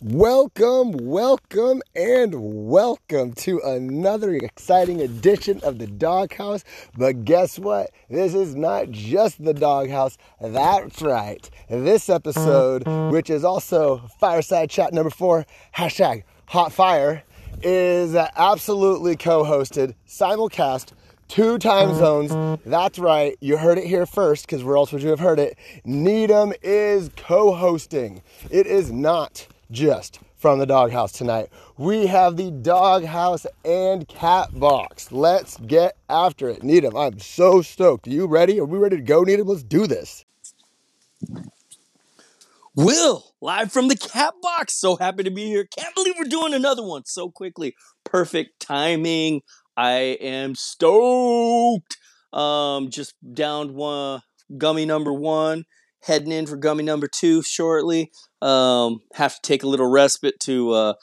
Welcome, welcome, and welcome to another exciting edition of the Doghouse. But guess what? This is not just the Doghouse. That's right. This episode, which is also Fireside Chat number four, hashtag Hot Fire, is absolutely co hosted, simulcast two time zones. That's right. You heard it here first because where else would you have heard it. Needham is co hosting. It is not just from the doghouse tonight. We have the doghouse and cat box. Let's get after it. Needham, I'm so stoked. Are you ready? Are we ready to go, Needham? Let's do this. Will, live from the cat box. So happy to be here. Can't believe we're doing another one so quickly. Perfect timing. I am stoked. Um, just downed one gummy number one, heading in for gummy number two shortly. Um, have to take a little respite to uh,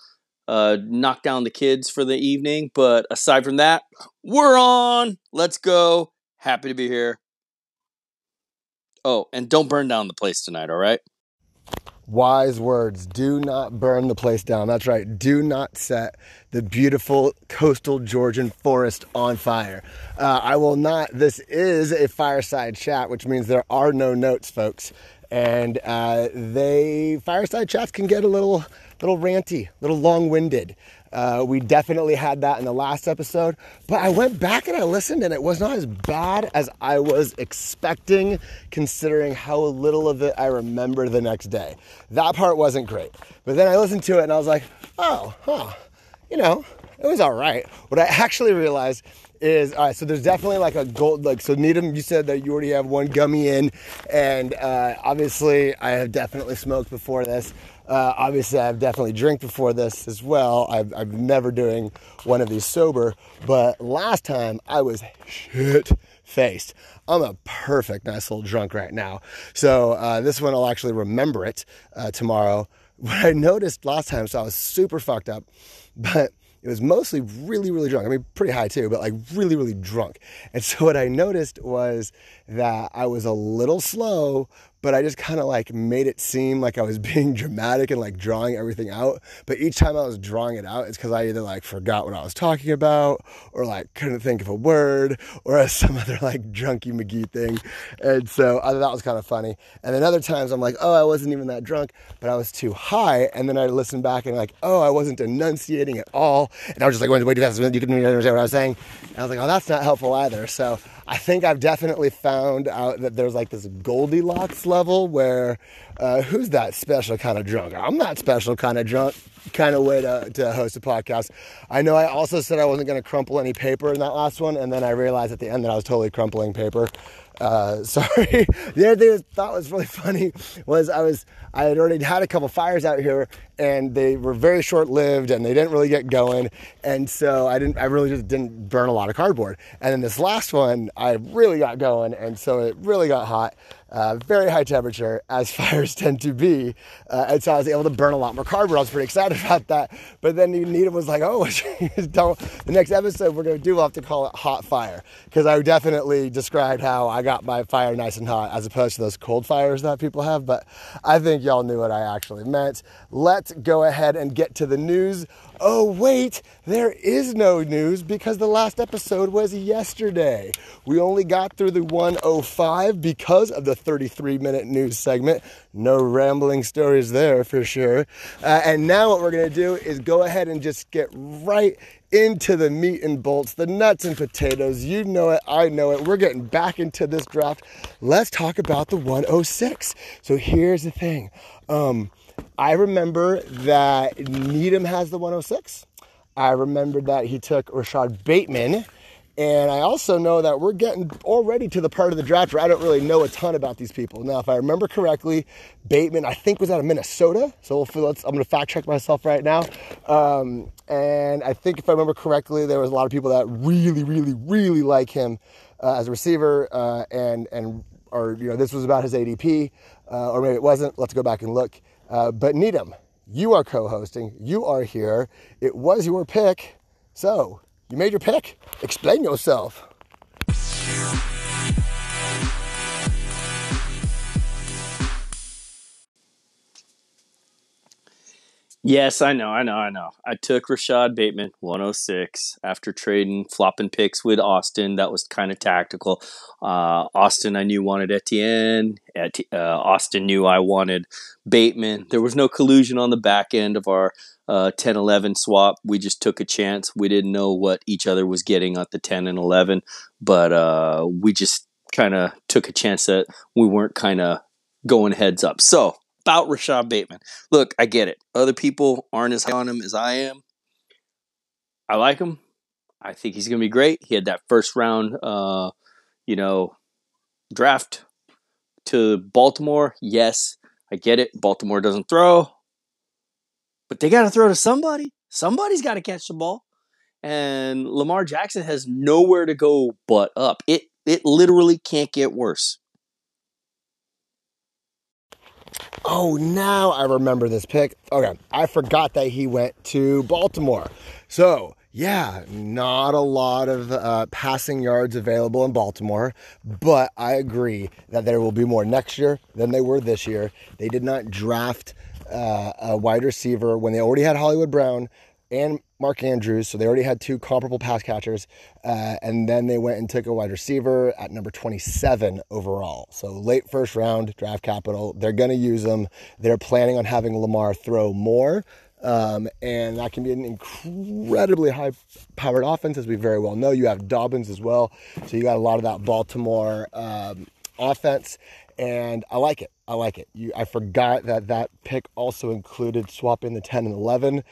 uh, knock down the kids for the evening. But aside from that, we're on. Let's go. Happy to be here. Oh, and don't burn down the place tonight, all right? Wise words. Do not burn the place down. That's right. Do not set the beautiful coastal Georgian forest on fire. Uh, I will not. This is a fireside chat, which means there are no notes, folks. And uh, they fireside chats can get a little, little ranty, a little long-winded. Uh, we definitely had that in the last episode, but I went back and I listened, and it was not as bad as I was expecting, considering how little of it I remember the next day. That part wasn't great, but then I listened to it and I was like, oh, huh, you know, it was all right. What I actually realized is all right. So there's definitely like a gold. Like so, Needham, you said that you already have one gummy in, and uh, obviously I have definitely smoked before this. Uh, obviously, I've definitely drank before this as well. I've, I've never doing one of these sober, but last time I was shit faced. I'm a perfect nice little drunk right now. So uh, this one I'll actually remember it uh, tomorrow. What I noticed last time, so I was super fucked up, but it was mostly really, really drunk. I mean, pretty high too, but like really, really drunk. And so what I noticed was that I was a little slow, but I just kind of like made it seem like I was being dramatic and like drawing everything out. But each time I was drawing it out, it's because I either like forgot what I was talking about or like couldn't think of a word or some other like drunky McGee thing. And so I thought that was kind of funny. And then other times I'm like, oh, I wasn't even that drunk, but I was too high. And then I listened back and like, oh, I wasn't enunciating at all. And I was just like, wait, wait, you couldn't even understand what I was saying. And I was like, oh, that's not helpful either. So I think I've definitely found out that there's like this Goldilocks level where uh, who's that special kind of drunk? I'm not special kind of drunk kind of way to, to host a podcast. I know I also said I wasn't going to crumple any paper in that last one, and then I realized at the end that I was totally crumpling paper. Uh, sorry. the other thing I thought was really funny was I was I had already had a couple fires out here, and they were very short lived, and they didn't really get going, and so I didn't I really just didn't burn a lot of cardboard. And then this last one I really got going, and so it really got hot. Uh, very high temperature, as fires tend to be. Uh, and so I was able to burn a lot more cardboard. I was pretty excited about that. But then Needham was like, oh, don't, the next episode we're going to do, we'll have to call it Hot Fire. Because I definitely described how I got my fire nice and hot as opposed to those cold fires that people have. But I think y'all knew what I actually meant. Let's go ahead and get to the news. Oh, wait, there is no news because the last episode was yesterday. We only got through the 105 because of the 33 minute news segment. No rambling stories there for sure. Uh, and now what we're going to do is go ahead and just get right into the meat and bolts, the nuts and potatoes. You know it, I know it. We're getting back into this draft. Let's talk about the 106. So here's the thing. Um, I remember that Needham has the 106. I remember that he took Rashod Bateman. And I also know that we're getting already to the part of the draft where I don't really know a ton about these people. Now, if I remember correctly, Bateman, I think, was out of Minnesota. So let's, I'm going to fact check myself right now. Um, and I think, if I remember correctly, there was a lot of people that really, really, really like him uh, as a receiver. Uh, and, and, or, you know, this was about his ADP, uh, or maybe it wasn't. Let's go back and look. Uh, but Needham, you are co hosting, you are here. It was your pick. So, you made your pick. Explain yourself. Yes, I know, I know, I know. I took Rashod Bateman, 106, after trading flopping picks with Austin. That was kind of tactical. Uh, Austin, I knew wanted Etienne. Et- uh, Austin knew I wanted Bateman. There was no collusion on the back end of our uh, 10 11 swap. We just took a chance. We didn't know what each other was getting at the 10 and 11, but uh, we just kind of took a chance that we weren't kind of going heads up. So, about Rashod Bateman. Look, I get it. Other people aren't as high on him as I am. I like him. I think he's going to be great. He had that first round, uh, you know, draft to Baltimore. Yes, I get it. Baltimore doesn't throw, but they got to throw to somebody. Somebody's got to catch the ball. And Lamar Jackson has nowhere to go but up. It it literally can't get worse. Oh, now I remember this pick. Okay, I forgot that he went to Baltimore. So, yeah, not a lot of uh, passing yards available in Baltimore, but I agree that there will be more next year than they were this year. They did not draft uh, a wide receiver when they already had Hollywood Brown and Mark Andrews, so they already had two comparable pass catchers, uh, and then they went and took a wide receiver at number 27 overall. So late first round draft capital. They're going to use them. They're planning on having Lamar throw more, um, and that can be an incredibly high powered offense, as we very well know. You have Dobbins as well, so you got a lot of that Baltimore um, offense, and I like it. I like it. You, I forgot that that pick also included swapping the 10 and 11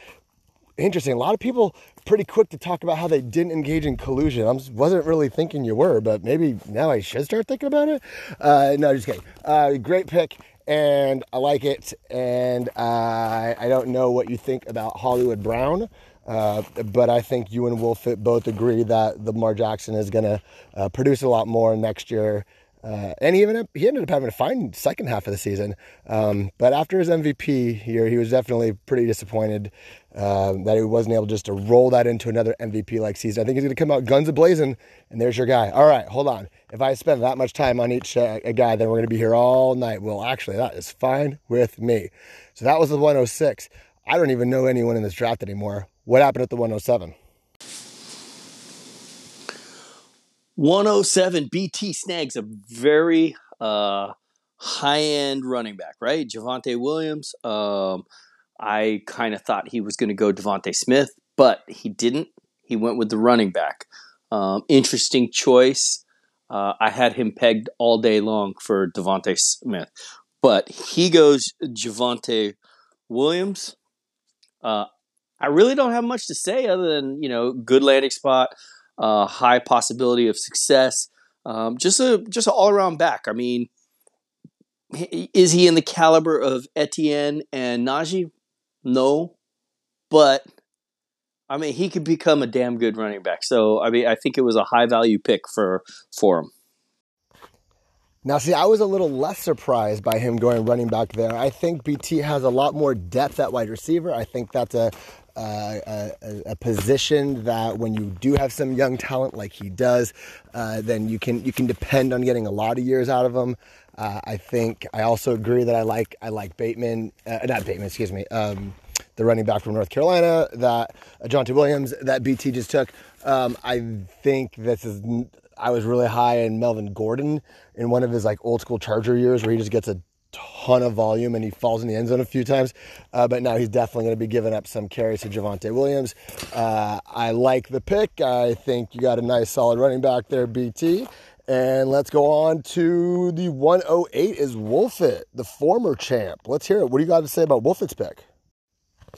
interesting. A lot of people pretty quick to talk about how they didn't engage in collusion. I wasn't really thinking you were, but maybe now I should start thinking about it. Uh, no, just kidding. Uh, great pick, and I like it. And uh, I don't know what you think about Hollywood Brown. Uh, but I think you and Wolf both agree that the Lamar Jackson is going to uh, produce a lot more next year uh, and he even he ended up having a fine second half of the season. Um, but after his MVP year, he was definitely pretty disappointed uh, that he wasn't able just to roll that into another MVP like season. I think he's going to come out guns a blazing, and there's your guy. All right, hold on. If I spend that much time on each uh, guy, then we're going to be here all night. Well, actually, that is fine with me. So that was the 106. I don't even know anyone in this draft anymore. What happened at the 107? 107 BT snags a very uh, high end running back, right? Javonte Williams. Um, I kind of thought he was going to go DeVonta Smith, but he didn't. He went with the running back. Um, interesting choice. Uh, I had him pegged all day long for DeVonta Smith, but he goes Javonte Williams. Uh, I really don't have much to say other than you know good landing spot uh, high possibility of success. Um, just a just an all around back. I mean, is he in the caliber of Etienne and Najee? No, but I mean he could become a damn good running back. So I mean I think it was a high value pick for for him. Now, see, I was a little less surprised by him going running back there. I think BT has a lot more depth at wide receiver. I think that's a, uh, a, a, position that when you do have some young talent like he does, uh, then you can you can depend on getting a lot of years out of him. Uh, I think I also agree that I like I like Bateman, uh, not Bateman, excuse me, um, the running back from North Carolina that uh, Jonte Williams that BT just took. Um, I think this is I was really high in Melvin Gordon in one of his like old school Charger years where he just gets a ton of volume and he falls in the end zone a few times. Uh, but now he's definitely going to be giving up some carries to Javonte Williams. Uh, I like the pick. I think you got a nice solid running back there, BT. And let's go on to the 108 is Wolfit, the former champ. Let's hear it. What do you got to say about Wolfit's pick?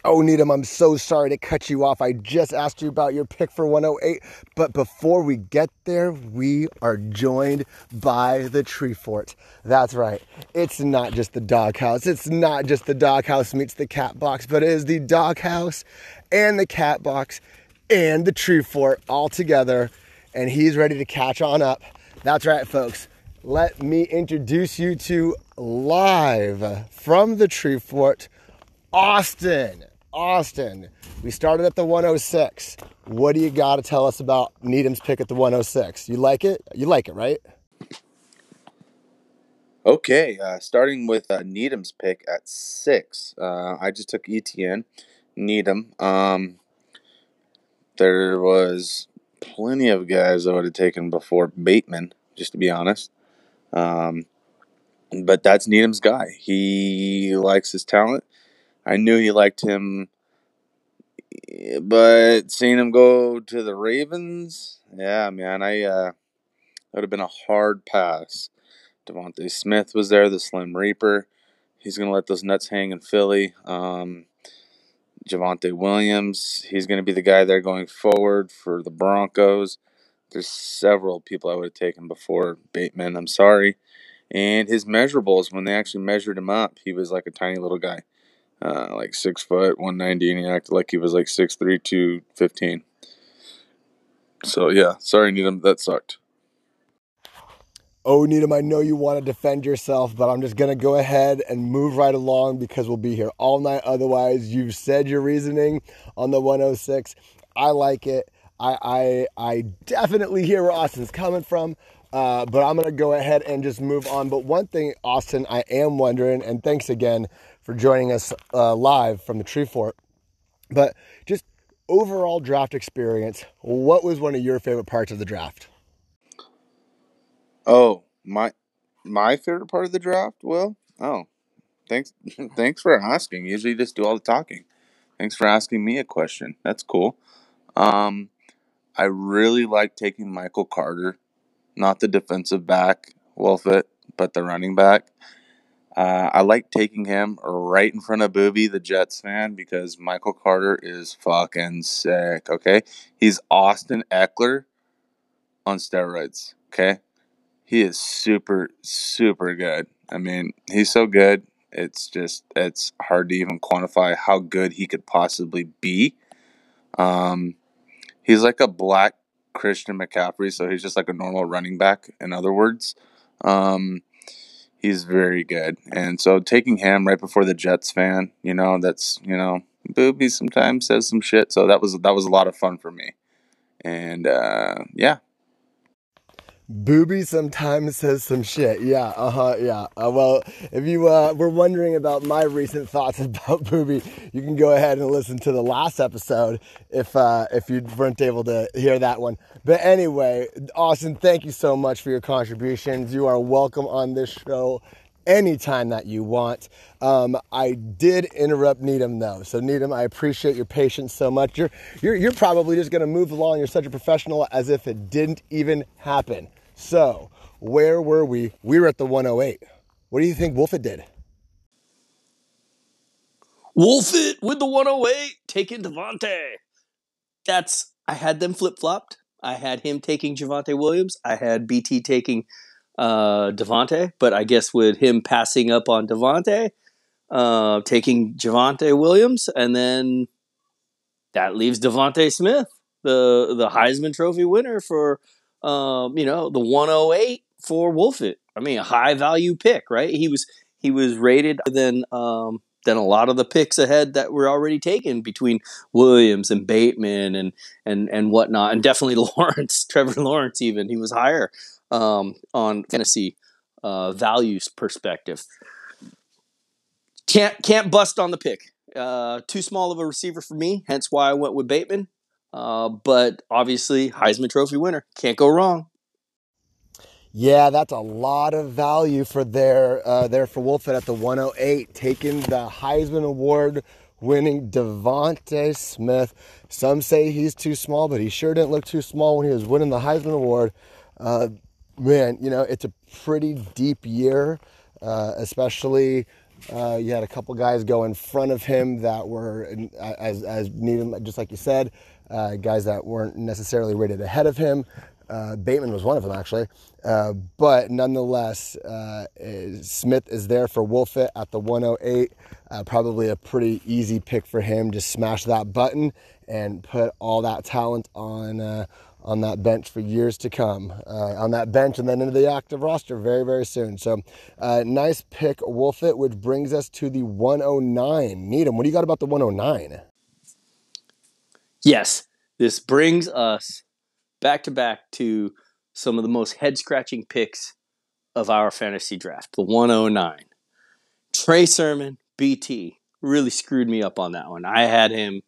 Oh, Needham, I'm so sorry to cut you off. I just asked you about your pick for 108. But before we get there, we are joined by the tree fort. That's right. It's not just the doghouse. It's not just the doghouse meets the cat box, but it is the doghouse and the cat box and the tree fort all together. And he's ready to catch on up. That's right, folks. Let me introduce you to live from the tree fort, Austin. Austin. We started at the 106. What do you got to tell us about Needham's pick at the 106? You like it? You like it, right? Okay, uh, starting with uh, Needham's pick at six. Uh, I just took Etienne, Needham. Um, there was plenty of guys I would have taken before Bateman, just to be honest. Um, but that's Needham's guy. He likes his talent. I knew he liked him, but seeing him go to the Ravens, yeah, man, I uh, would have been a hard pass. DeVonta Smith was there, the Slim Reaper. He's gonna let those nuts hang in Philly. Um, Javonte Williams, he's gonna be the guy there going forward for the Broncos. There's several people I would have taken before Bateman. I'm sorry. And his measurables, when they actually measured him up, he was like a tiny little guy, uh, like six foot, 190, and he acted like he was like 6'3, 215. So, yeah, sorry, Needham, that sucked. Oh, Needham, I know you want to defend yourself, but I'm just going to go ahead and move right along because we'll be here all night. Otherwise, you've said your reasoning on the 106. I like it. I, I, I definitely hear where Austin's coming from. Uh, but I'm going to go ahead and just move on. But one thing, Austin, I am wondering, and thanks again for joining us uh, live from the Tree Fort. But just overall draft experience, what was one of your favorite parts of the draft? Oh, my my favorite part of the draft? Well, oh, thanks thanks for asking. Usually you just do all the talking. Thanks for asking me a question. That's cool. Um, I really like taking Michael Carter, not the defensive back, Wolfit, but the running back. Uh, I like taking him right in front of Booby, the Jets fan, because Michael Carter is fucking sick. Okay, he's Austin Ekeler on steroids. Okay, he is super super good. I mean, he's so good. It's just it's hard to even quantify how good he could possibly be. Um, he's like a black Christian McCaffrey, so he's just like a normal running back. In other words, um, he's very good. And so taking him right before the Jets fan, you know, that's you know, Booby sometimes says some shit. So that was that was a lot of fun for me. And uh, yeah, Booby sometimes says some shit. Yeah, uh huh, yeah. Uh, well, if you uh, were wondering about my recent thoughts about Booby, you can go ahead and listen to the last episode if uh, if you weren't able to hear that one. But anyway, Austin, thank you so much for your contributions. You are welcome on this show anytime that you want. Um, I did interrupt Needham though, so Needham, I appreciate your patience so much. You're you're, you're probably just going to move along. You're such a professional as if it didn't even happen. So, where were we? We were at the 108. What do you think Wolfit did? Wolfit with the 108, taking DeVonta. That's, I had them flip flopped. I had him taking Javonte Williams. I had BT taking uh, DeVonta, but I guess with him passing up on DeVonta, uh, taking Javonte Williams, and then that leaves DeVonta Smith, the the Heisman Trophy winner for um, you know, the 108 for Wolfit. I mean, a high value pick, right? He was he was rated than um, than a lot of the picks ahead that were already taken between Williams and Bateman and and and whatnot, and definitely Lawrence, Trevor Lawrence. Even he was higher um, on fantasy uh, values perspective. Can't can't bust on the pick. Uh, too small of a receiver for me, hence why I went with Bateman. Uh, but obviously, Heisman Trophy winner. Can't go wrong. Yeah, that's a lot of value for their uh, there for Wolfit at the 108, taking the Heisman Award winning DeVonta Smith. Some say he's too small, but he sure didn't look too small when he was winning the Heisman Award. Uh, man, you know, it's a pretty deep year, uh, especially uh, you had a couple guys go in front of him that were, as, as just like you said, uh, guys that weren't necessarily rated ahead of him. Uh, Bateman was one of them, actually. Uh, but nonetheless, uh, Smith is there for Wolfit at the 108. Uh, probably a pretty easy pick for him. Just smash that button and put all that talent on on that bench for years to come. Uh, on that bench and then into the active roster very, very soon. So, uh, nice pick, Wolfit, which brings us to the 109. Needham, what do you got about the 109? Yes, this brings us back to back to some of the most head scratching picks of our fantasy draft, the 109. Trey Sermon, BT, really screwed me up on that one. I had him,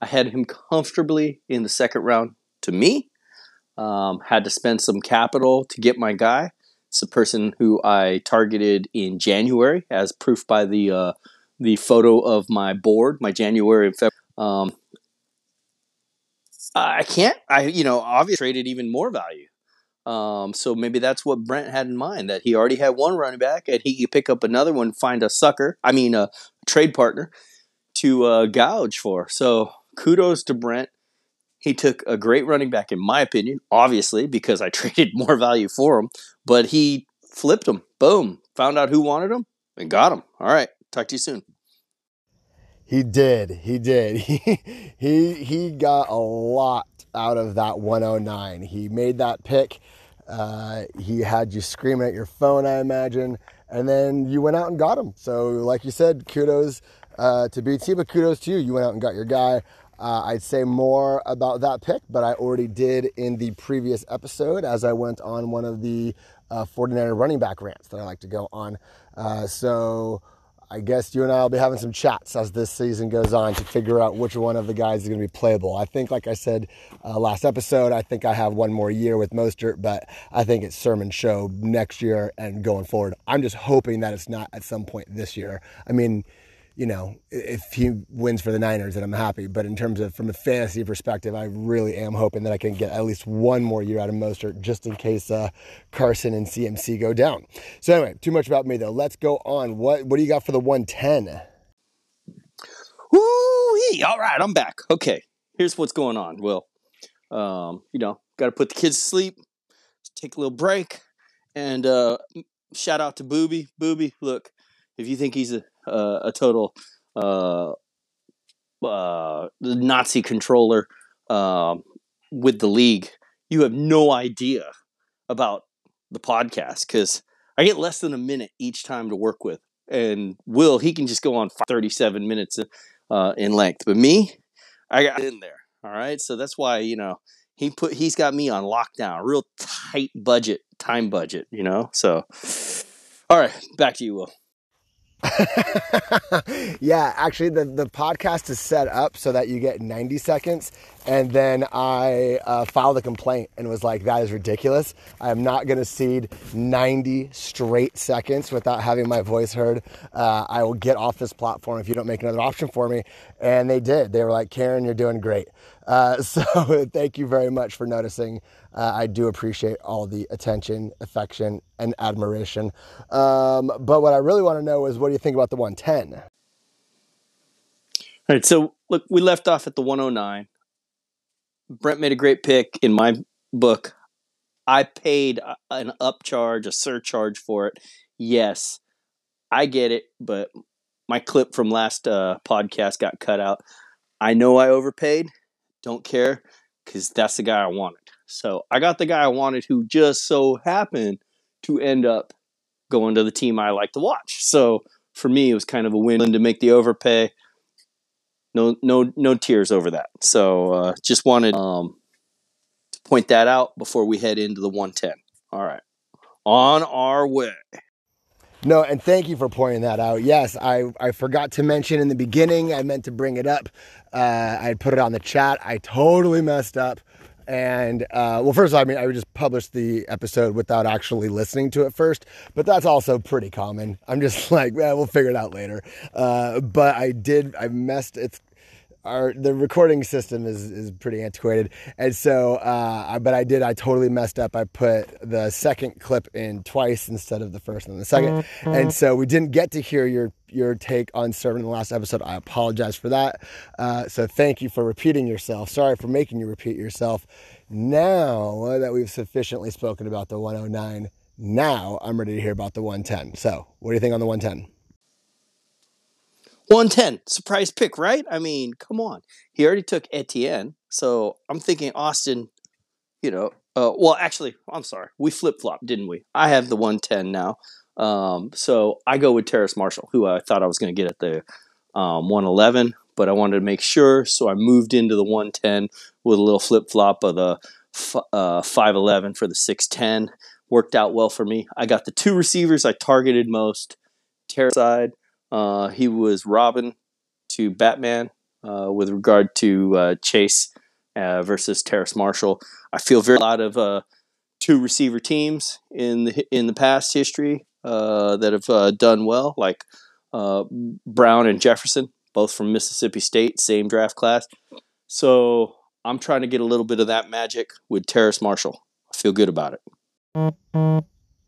I had him comfortably in the second round. To me, um, had to spend some capital to get my guy. It's a person who I targeted in January, as proof by the uh, the photo of my board, my January and February. Um, I can't. I you know obviously traded even more value. Um, so maybe that's what Brent had in mind that he already had one running back and he could pick up another one, find a sucker. I mean a trade partner to uh, gouge for. So kudos to Brent. He took a great running back, in my opinion, obviously because I traded more value for him. But he flipped him. Boom. Found out who wanted him and got him. All right. Talk to you soon. He did. He did. He he he got a lot out of that 109. He made that pick. Uh, he had you screaming at your phone, I imagine, and then you went out and got him. So, like you said, kudos uh, to BT, but kudos to you. You went out and got your guy. Uh, I'd say more about that pick, but I already did in the previous episode as I went on one of the uh, 49er running back rants that I like to go on. Uh, so I guess you and I will be having some chats as this season goes on to figure out which one of the guys is going to be playable. I think, like I said uh, last episode, I think I have one more year with Mostert, but I think it's Sermon show next year and going forward. I'm just hoping that it's not at some point this year. I mean, you know, if he wins for the Niners, then I'm happy. But in terms of from a fantasy perspective, I really am hoping that I can get at least one more year out of Mostert just in case uh, Carson and CMC go down. So anyway, too much about me though. Let's go on. What what do you got for the 110? Woo! All right, I'm back. Okay, here's what's going on. Will, um, you know, got to put the kids to sleep, take a little break, and uh, shout out to Booby. Booby, look, if you think he's a uh, a total uh, uh, Nazi controller um, with the league, you have no idea about the podcast because I get less than a minute each time to work with. And Will, he can just go on 37 minutes uh, in length. But me, I got in there. All right. So that's why, you know, he put, he's got me on lockdown, real tight budget, time budget, you know? So, all right, back to you, Will. yeah, actually, the, the podcast is set up so that you get 90 seconds. And then I uh, filed a complaint and was like, that is ridiculous. I am not going to cede 90 straight seconds without having my voice heard. Uh, I will get off this platform if you don't make another option for me. And they did. They were like, Karen, you're doing great. Uh, so thank you very much for noticing. Uh, I do appreciate all the attention, affection, and admiration. Um, but what I really want to know is what do you think about the 110? All right. So, look, we left off at the 109. Brent made a great pick in my book. I paid an upcharge, a surcharge for it. Yes, I get it, but my clip from last uh, podcast got cut out. I know I overpaid. Don't care because that's the guy I wanted. So I got the guy I wanted who just so happened to end up going to the team I like to watch. So for me, it was kind of a win to make the overpay. No, no, no tears over that. So uh, just wanted um, to point that out before we head into the 110. All right, on our way. No, and thank you for pointing that out. Yes, I, I forgot to mention in the beginning. I meant to bring it up. Uh, I put it on the chat. I totally messed up. And uh, well, first of all, I mean, I just published the episode without actually listening to it first, but that's also pretty common. I'm just like, well, we'll figure it out later. Uh, but I did, I messed. It's our the recording system is is pretty antiquated, and so uh, but I did I totally messed up. I put the second clip in twice instead of the first and the 2nd mm-hmm. and so we didn't get to hear your your take on Sermon in the last episode. I apologize for that. Uh, so thank you for repeating yourself. Sorry for making you repeat yourself. Now that we've sufficiently spoken about the 109, now I'm ready to hear about the 110. So what do you think on the 110? 110, surprise pick, right? I mean, come on. He already took Etienne. So I'm thinking Austin, you know, uh, well, actually, I'm sorry. We flip flop, didn't we? I have the 110 now. Um, so I go with Terrace Marshall, who I thought I was going to get at the um, 111, but I wanted to make sure. So I moved into the 110 with a little flip flop of the f- uh, 511 for the 610 worked out well for me. I got the two receivers I targeted most. Terra side, uh, he was Robin to Batman uh, with regard to uh, Chase uh, versus Terrace Marshall. I feel very a lot of uh, two receiver teams in the in the past history uh, that have done well, like Brown and Jefferson, both from Mississippi State, same draft class. So I'm trying to get a little bit of that magic with Terrace Marshall. I feel good about it.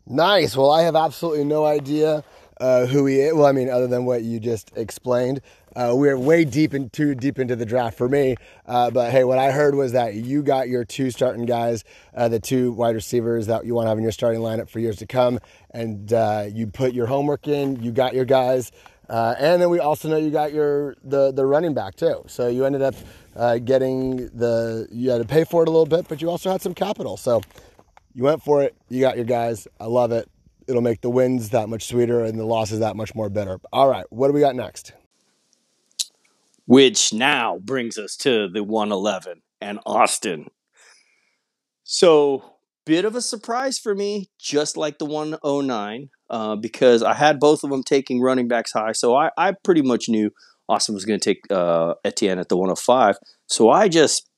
Nice. Well, I have absolutely no idea uh, who he is. Well, I mean, other than what you just explained. Uh, we're way deep in too deep into the draft for me. Uh, but hey, what I heard was that you got your two starting guys, uh, the two wide receivers that you want to have in your starting lineup for years to come, and uh, you put your homework in. You got your guys, uh, and then we also know you got your the the running back too. So you ended up getting the you had to pay for it a little bit, but you also had some capital. So you went for it. You got your guys. I love it. It'll make the wins that much sweeter and the losses that much more bitter. All right, what do we got next? which now brings us to the 111 and Austin. So, bit of a surprise for me, just like the 109, uh, because I had both of them taking running backs high. So, I, I pretty much knew Austin was going to take uh, Etienne at the 105. So, I just,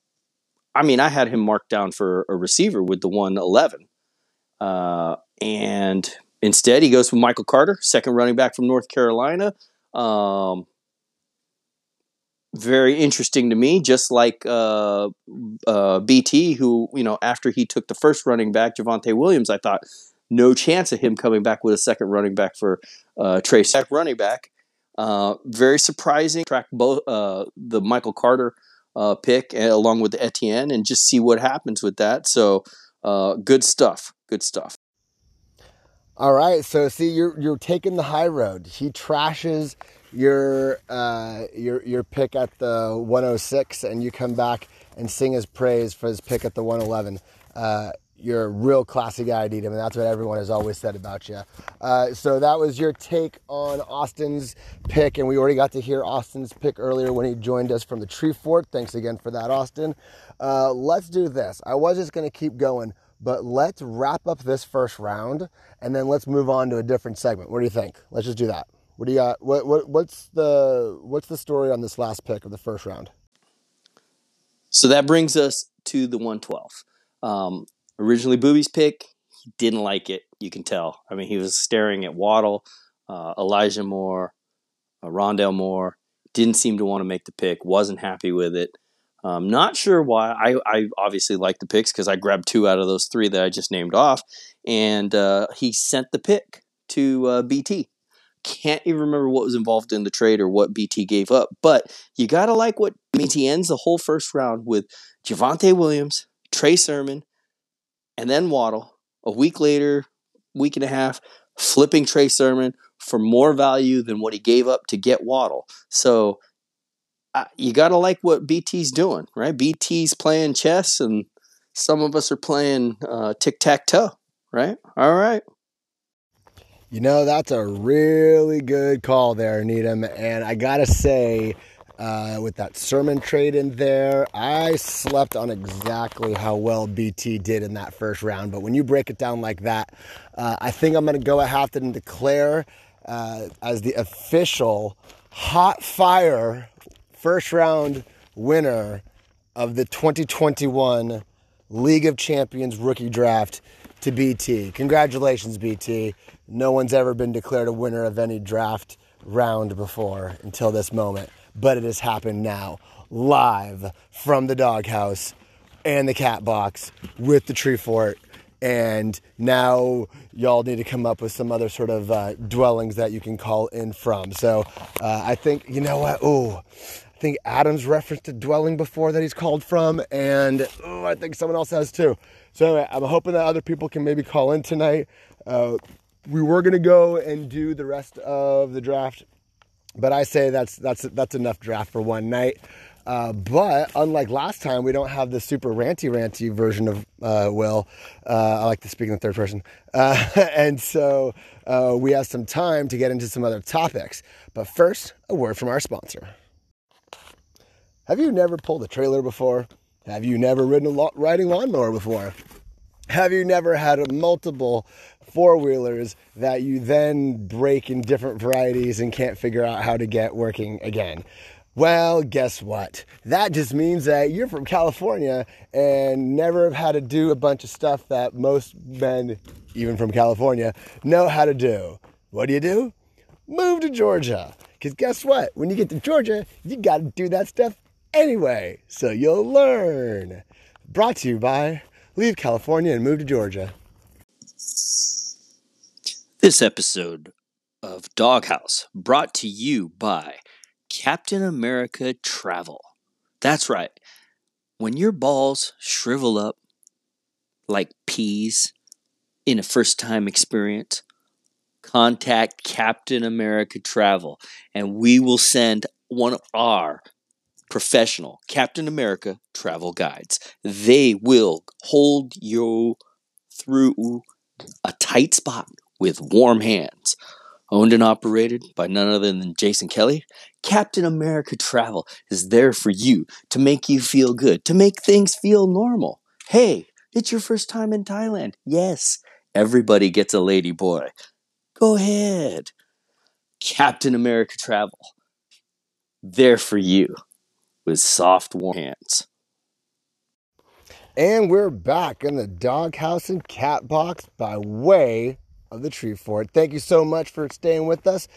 I mean, I had him marked down for a receiver with the 111. Uh, and instead, he goes with Michael Carter, second running back from North Carolina. Um, very interesting to me, just like uh, uh, BT, who, you know, after he took the first running back, Javonte Williams, I thought no chance of him coming back with a second running back for uh, Trey Sack running back. Uh, very surprising. Track both uh, the Michael Carter uh, pick and, along with the Etienne and just see what happens with that. So uh, good stuff. Good stuff. All right. So see, you're you're taking the high road. He trashes your uh, your your pick at the 106 and you come back and sing his praise for his pick at the 111. Uh, you're a real classy guy, Needham, and that's what everyone has always said about you. Uh, so that was your take on Austin's pick, and we already got to hear Austin's pick earlier when he joined us from the Tree Fort. Thanks again for that, Austin. Uh, let's do this. I was just going to keep going, but let's wrap up this first round, and then let's move on to a different segment. What do you think? Let's just do that. What do you got? What, what what's the what's the story on this last pick of the first round? So that brings us to the 112. Um, originally, Booby's pick, he didn't like it. You can tell. I mean, he was staring at Waddle, uh, Elijah Moore, uh, Rondale Moore. Didn't seem to want to make the pick. Wasn't happy with it. Um, not sure why. I, I obviously like the picks because I grabbed two out of those three that I just named off, and uh, he sent the pick to uh, BT can't even remember what was involved in the trade or what BT gave up. But you gotta like what BT ends the whole first round with Javonte Williams, Trey Sermon, and then Waddle. A week later, week and a half, flipping Trey Sermon for more value than what he gave up to get Waddle. So uh, you gotta like what BT's doing, right? BT's playing chess, and some of us are playing uh, tic tac toe, right? All right. You know, that's a really good call there, Needham. And I got to say, uh, with that sermon trade in there, I slept on exactly how well BT did in that first round. But when you break it down like that, uh, I think I'm going to go ahead and declare uh, as the official hot fire first round winner of the 2021 League of Champions rookie draft to BT. Congratulations, BT. No one's ever been declared a winner of any draft round before until this moment, but it has happened now, live from the doghouse and the cat box with the tree fort. And now y'all need to come up with some other sort of uh, dwellings that you can call in from. So uh, I think, you know what? Oh, I think Adam's referenced a dwelling before that he's called from, and oh, I think someone else has too. So anyway, I'm hoping that other people can maybe call in tonight. Uh, we were gonna go and do the rest of the draft, but I say that's that's that's enough draft for one night. Uh, but unlike last time, we don't have the super ranty ranty version of uh, Will. Uh, I like to speak in the third person, uh, and so uh, we have some time to get into some other topics. But first, a word from our sponsor. Have you never pulled a trailer before? Have you never ridden a riding lawnmower before? Have you never had multiple four wheelers that you then break in different varieties and can't figure out how to get working again? Well, guess what? That just means that you're from California and never have had to do a bunch of stuff that most men, even from California, know how to do. What do you do? Move to Georgia. Because guess what? When you get to Georgia, you got to do that stuff anyway. So you'll learn. Brought to you by Leave California and Move to Georgia. This episode of Doghouse brought to you by Captain America Travel. That's right. When your balls shrivel up like peas in a first time experience, contact Captain America Travel and we will send one of our professional Captain America travel guides. They will hold you through a tight spot with warm hands. Owned and operated by none other than Jason Kelly, Captain America Travel is there for you to make you feel good, to make things feel normal. Hey, it's your first time in Thailand. Yes, everybody gets a lady boy. Go ahead. Captain America Travel, there for you with soft, warm hands. And we're back in the doghouse and cat box by way of the tree fort. Thank you so much for staying with us.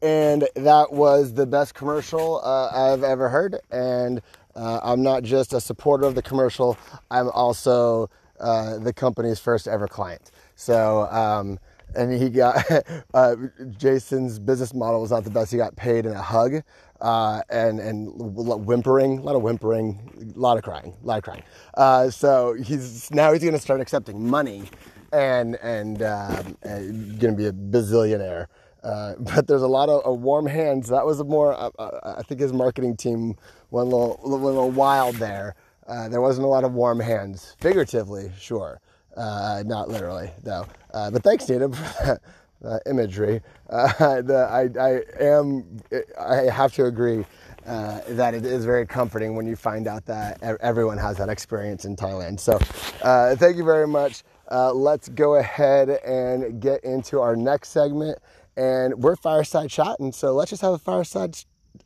And that was the best commercial uh, I've ever heard. And uh, I'm not just a supporter of the commercial, I'm also uh, the company's first ever client. So, um, and he got uh, Jason's business model was not the best. He got paid in a hug uh, and and whimpering, a lot of whimpering, a lot of crying, a lot of crying. Uh, so he's now he's going to start accepting money and and, um, and going to be a bazillionaire. Uh, but there's a lot of, of, warm hands. That was a more, uh, uh, I think his marketing team went a little, a little wild there. Uh, there wasn't a lot of warm hands, figuratively, sure, not literally though. But thanks, Nina, that imagery. The, I, I am, I have to agree. Uh, that it is very comforting when you find out that everyone has that experience in Thailand. So, uh, thank you very much. Uh, let's go ahead and get into our next segment. And we're fireside chatting, so let's just have a fireside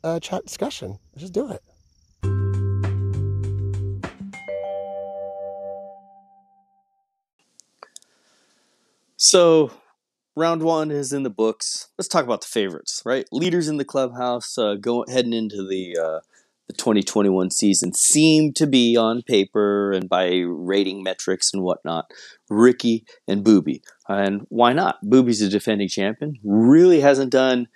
uh, chat discussion. Let's just do it. So, round one is in the books. Let's talk about the favorites, right? Leaders in the clubhouse, uh, going heading into the uh, the 2021 season seem to be on paper and by rating metrics and whatnot. Ricky and Booby, and why not? Booby's a defending champion. Really hasn't done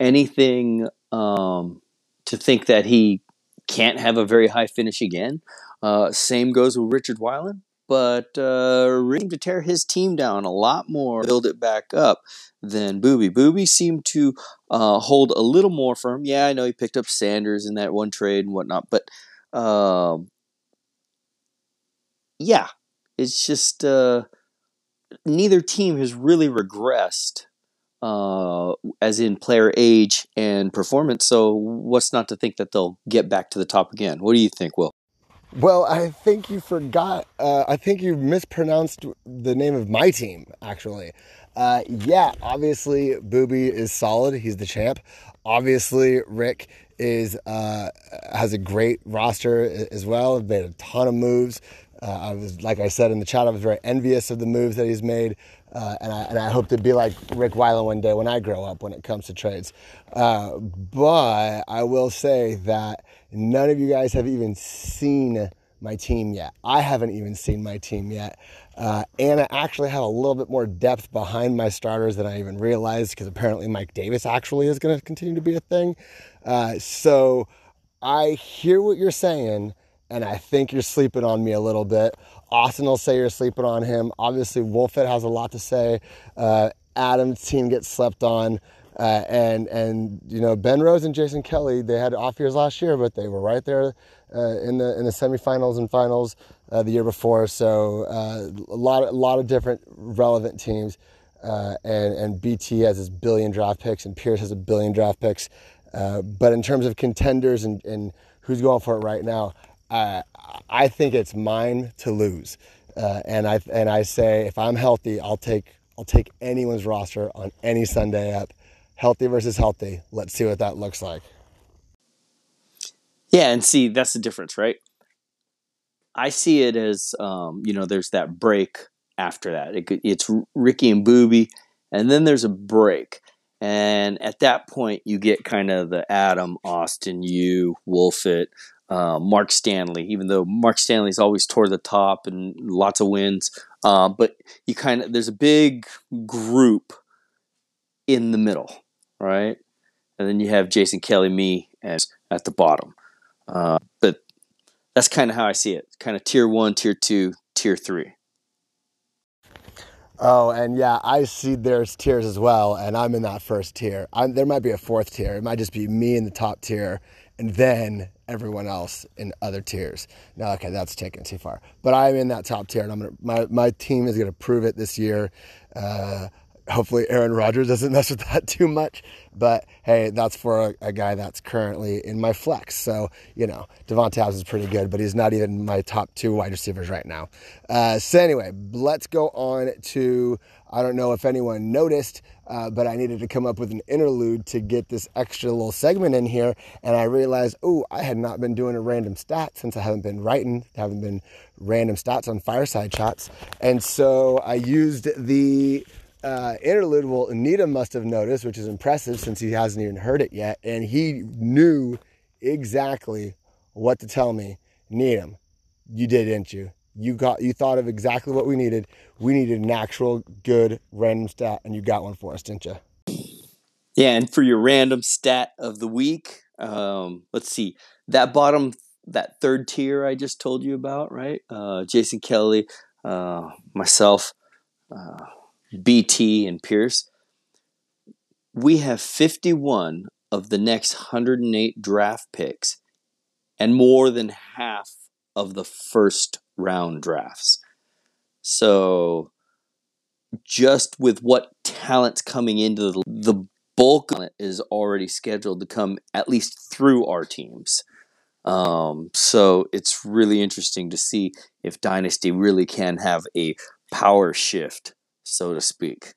anything um, to think that he can't have a very high finish again. Uh, same goes with Richard Weiland but uh, seemed to tear his team down a lot more, build it back up than Booby. Booby seemed to uh, hold a little more firm. Yeah, I know he picked up Sanders in that one trade and whatnot, but uh, yeah, it's just uh, neither team has really regressed. Uh, as in player age and performance. So, what's not to think that they'll get back to the top again? What do you think, Will? Well, I think you forgot. Uh, I think you mispronounced the name of my team, actually. Uh, yeah, obviously, Booby is solid. He's the champ. Obviously, Rick is uh, has a great roster as well. Made a ton of moves. Uh, I was, like I said in the chat, I was very envious of the moves that he's made. Uh, and, I, and I hope to be like Rick Weiland one day when I grow up when it comes to trades. Uh, but I will say that none of you guys have even seen my team yet. I haven't even seen my team yet. Uh, and I actually have a little bit more depth behind my starters than I even realized because apparently Mike Davis actually is going to continue to be a thing. Uh, so I hear what you're saying, and I think you're sleeping on me a little bit. Austin will say you're sleeping on him. Obviously, Wolfett has a lot to say. Uh, Adam's team gets slept on. Uh, and and you know Ben Rose and Jason Kelly they had off years last year, but they were right there uh, in the in the semifinals and finals uh, the year before. So uh, a lot a lot of different relevant teams, uh, and and BT has his billion draft picks, and Pierce has a billion draft picks. Uh, but in terms of contenders and, and who's going for it right now, I think it's mine to lose. and I and I say if I'm healthy, I'll take I'll take anyone's roster on any Sunday up. Healthy versus healthy. Let's see what that looks like. Yeah, and see that's the difference, right? I see it as um, you know, there's that break after that. It, it's Ricky and Booby, and then there's a break. And at that point, you get kind of the Adam, Austin, you, Wolfit, uh, Mark Stanley, even though Mark Stanley's always toward the top and lots of wins. Uh, but you kind of, there's a big group in the middle, right? And then you have Jason Kelly, me, as at the bottom. Uh, but that's kind of how I see it kind of tier one, tier two, tier three. Oh, and yeah, I see there's tiers as well, and I'm in that first tier. I'm, there might be a fourth tier. It might just be me in the top tier, and then everyone else in other tiers. Now, okay, that's taken too far, but I'm in that top tier, and I'm gonna my my team is gonna prove it this year. Uh, hopefully Aaron Rodgers doesn't mess with that too much. But hey, that's for a, a, guy that's currently in my flex. So, you know, Davante Adams is pretty good, but he's not even my top two wide receivers right now. Uh, so, anyway, let's go on to I don't know if anyone noticed, uh, but I needed to come up with an interlude to get this extra little segment in here. And I realized, oh, I had not been doing a random stat since I haven't been writing, haven't been random stats on fireside chats. And so I used the uh, interlude, well, Anita must have noticed, which is impressive since he hasn't even heard it yet. And he knew exactly what to tell me. Needham, you did, didn't you? You got, you thought of exactly what we needed. We needed an actual good random stat, and you got one for us, didn't you? Yeah, and for your random stat of the week, um, let's see that bottom, that third tier I just told you about, right? Uh, Jason Kelly, uh, myself. Uh, BT and Pierce, we have 51 of the next 108 draft picks and more than half of the first round drafts. So, just with what talent's coming into the, the bulk is already scheduled to come at least through our teams. Um, so it's really interesting to see if Dynasty really can have a power shift so to speak.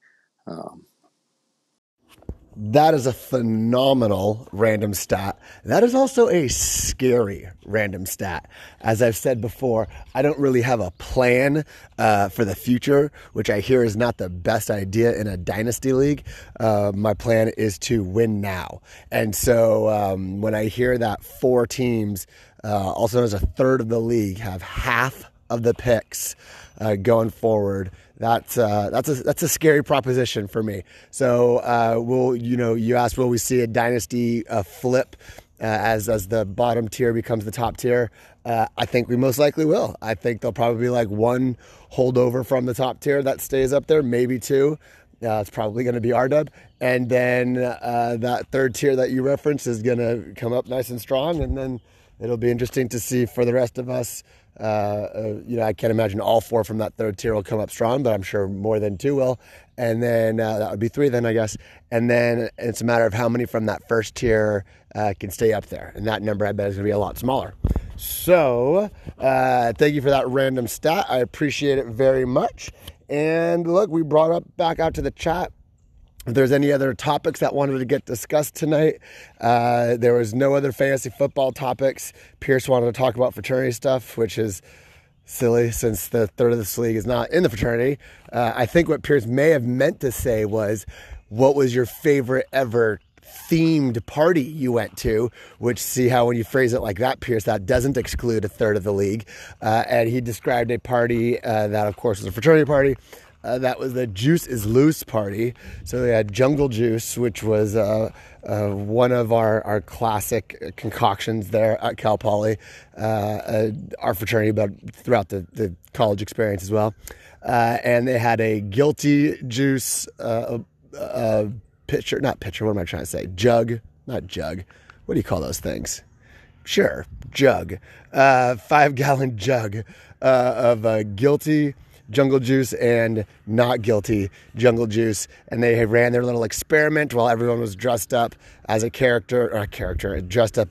Um, that is a phenomenal random stat. That is also a scary random stat. As I've said before, I don't really have a plan uh, for the future, which I hear is not the best idea in a dynasty league. Uh, my plan is to win now. And so um, when I hear that four teams, uh, also known as a third of the league, have half of the picks uh, going forward, that's uh, that's a that's a scary proposition for me. So uh, will you know you asked will we see a dynasty uh, flip uh, as as the bottom tier becomes the top tier? Uh, I think we most likely will. I think there'll probably be like one holdover from the top tier that stays up there, maybe two. Uh, it's probably going to be R Dub, and then that third tier that you referenced is going to come up nice and strong, and then it'll be interesting to see for the rest of us uh, uh, you know, I can't imagine all four from that third tier will come up strong, but I'm sure more than two will. And then uh, that would be three, then I guess. And then it's a matter of how many from that first tier uh, can stay up there. And that number, I bet, is going to be a lot smaller. So, uh, thank you for that random stat. I appreciate it very much. And look, we brought up back out to the chat if there's any other topics that wanted to get discussed tonight, uh, there was no other fantasy football topics. Pierce wanted to talk about fraternity stuff, which is silly since the third of this league is not in the fraternity. Uh, I think what Pierce may have meant to say was, "What was your favorite ever themed party you went to?" Which see how when you phrase it like that, Pierce, that doesn't exclude a third of the league. Uh, and he described a party uh, that, of course, was a fraternity party uh, that was the Juice is Loose party. So they had Jungle Juice, which was uh, uh, one of our, our classic concoctions there at Cal Poly, uh, uh, our fraternity, but throughout the, the college experience as well. Uh, and they had a guilty juice pitcher, not pitcher, what am I trying to say? Jug, not jug. What do you call those things? Sure, jug. five gallon jug of guilty Jungle Juice and Not Guilty Jungle Juice, and they ran their little experiment while everyone was dressed up as a character or a character, dressed up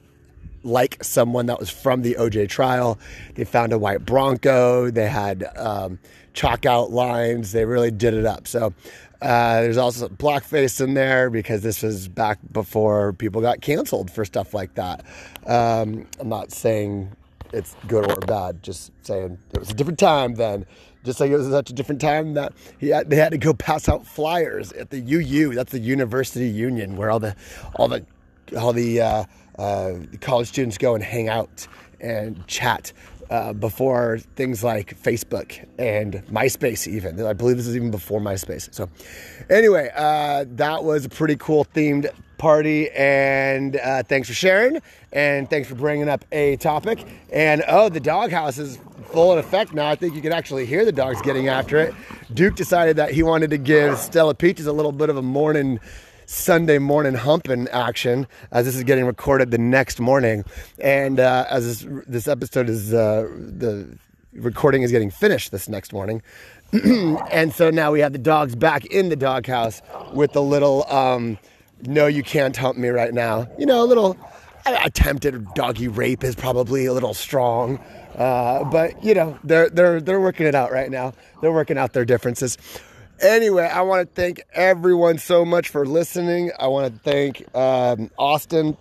like someone that was from the OJ trial. They found a white Bronco. They had um, chalk out lines. They really did it up. So uh, there's also blackface in there because this was back before people got canceled for stuff like that. Um, I'm not saying it's good or bad, just saying it was a different time then. Just like it was such a different time that he had, they had to go pass out flyers at the UU. That's the University Union, where all the all the all the uh, uh, college students go and hang out and chat uh, before things like Facebook and MySpace, even. I believe this is even before MySpace. So, anyway, uh, that was a pretty cool themed party. And uh, thanks for sharing. And thanks for bringing up a topic. And oh, the doghouse is full in effect now. I think you can actually hear the dogs getting after it. Duke decided that he wanted to give Stella Peaches a little bit of a morning Sunday morning humping action as this is getting recorded the next morning. And uh, as this, this, episode is, uh, the recording is getting finished this next morning. and so now we have the dogs back in the doghouse with the little, um, no, you can't hump me right now. You know, a little attempted doggy rape is probably a little strong. Uh, but you know they're they're they're working it out right now. They're working out their differences. Anyway, I want to thank everyone so much for listening. I want to thank um, Austin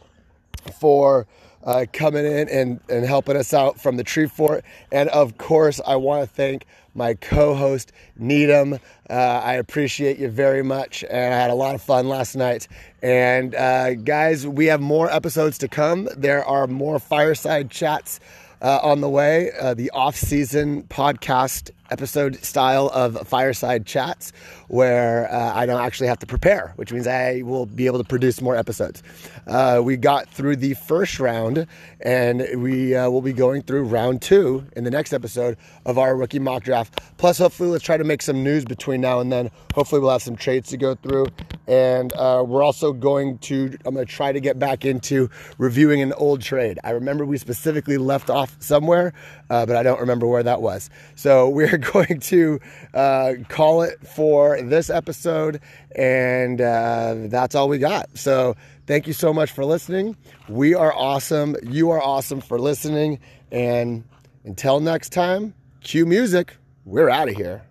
for uh, coming in and, and helping us out from the tree fort. And of course, I want to thank my co host, Needham. Uh, I appreciate you very much. And I had a lot of fun last night. And uh, guys, we have more episodes to come. There are more fireside chats uh, on the way, uh, the off season podcast episode style of fireside chats where uh, I don't actually have to prepare, which means I will be able to produce more episodes. Uh, we got through the first round, and we uh, will be going through round two in the next episode of our rookie mock draft. Plus, hopefully, let's try to make some news between now and then. Hopefully, we'll have some trades to go through, and uh, we're also going to. I'm going to try to get back into reviewing an old trade. I remember we specifically left off somewhere, uh, but I don't remember where that was. So we're going to uh, call it for this episode, and uh, that's all we got. So thank you so much for listening. We are awesome. You are awesome for listening. And until next time, cue music. We're out of here.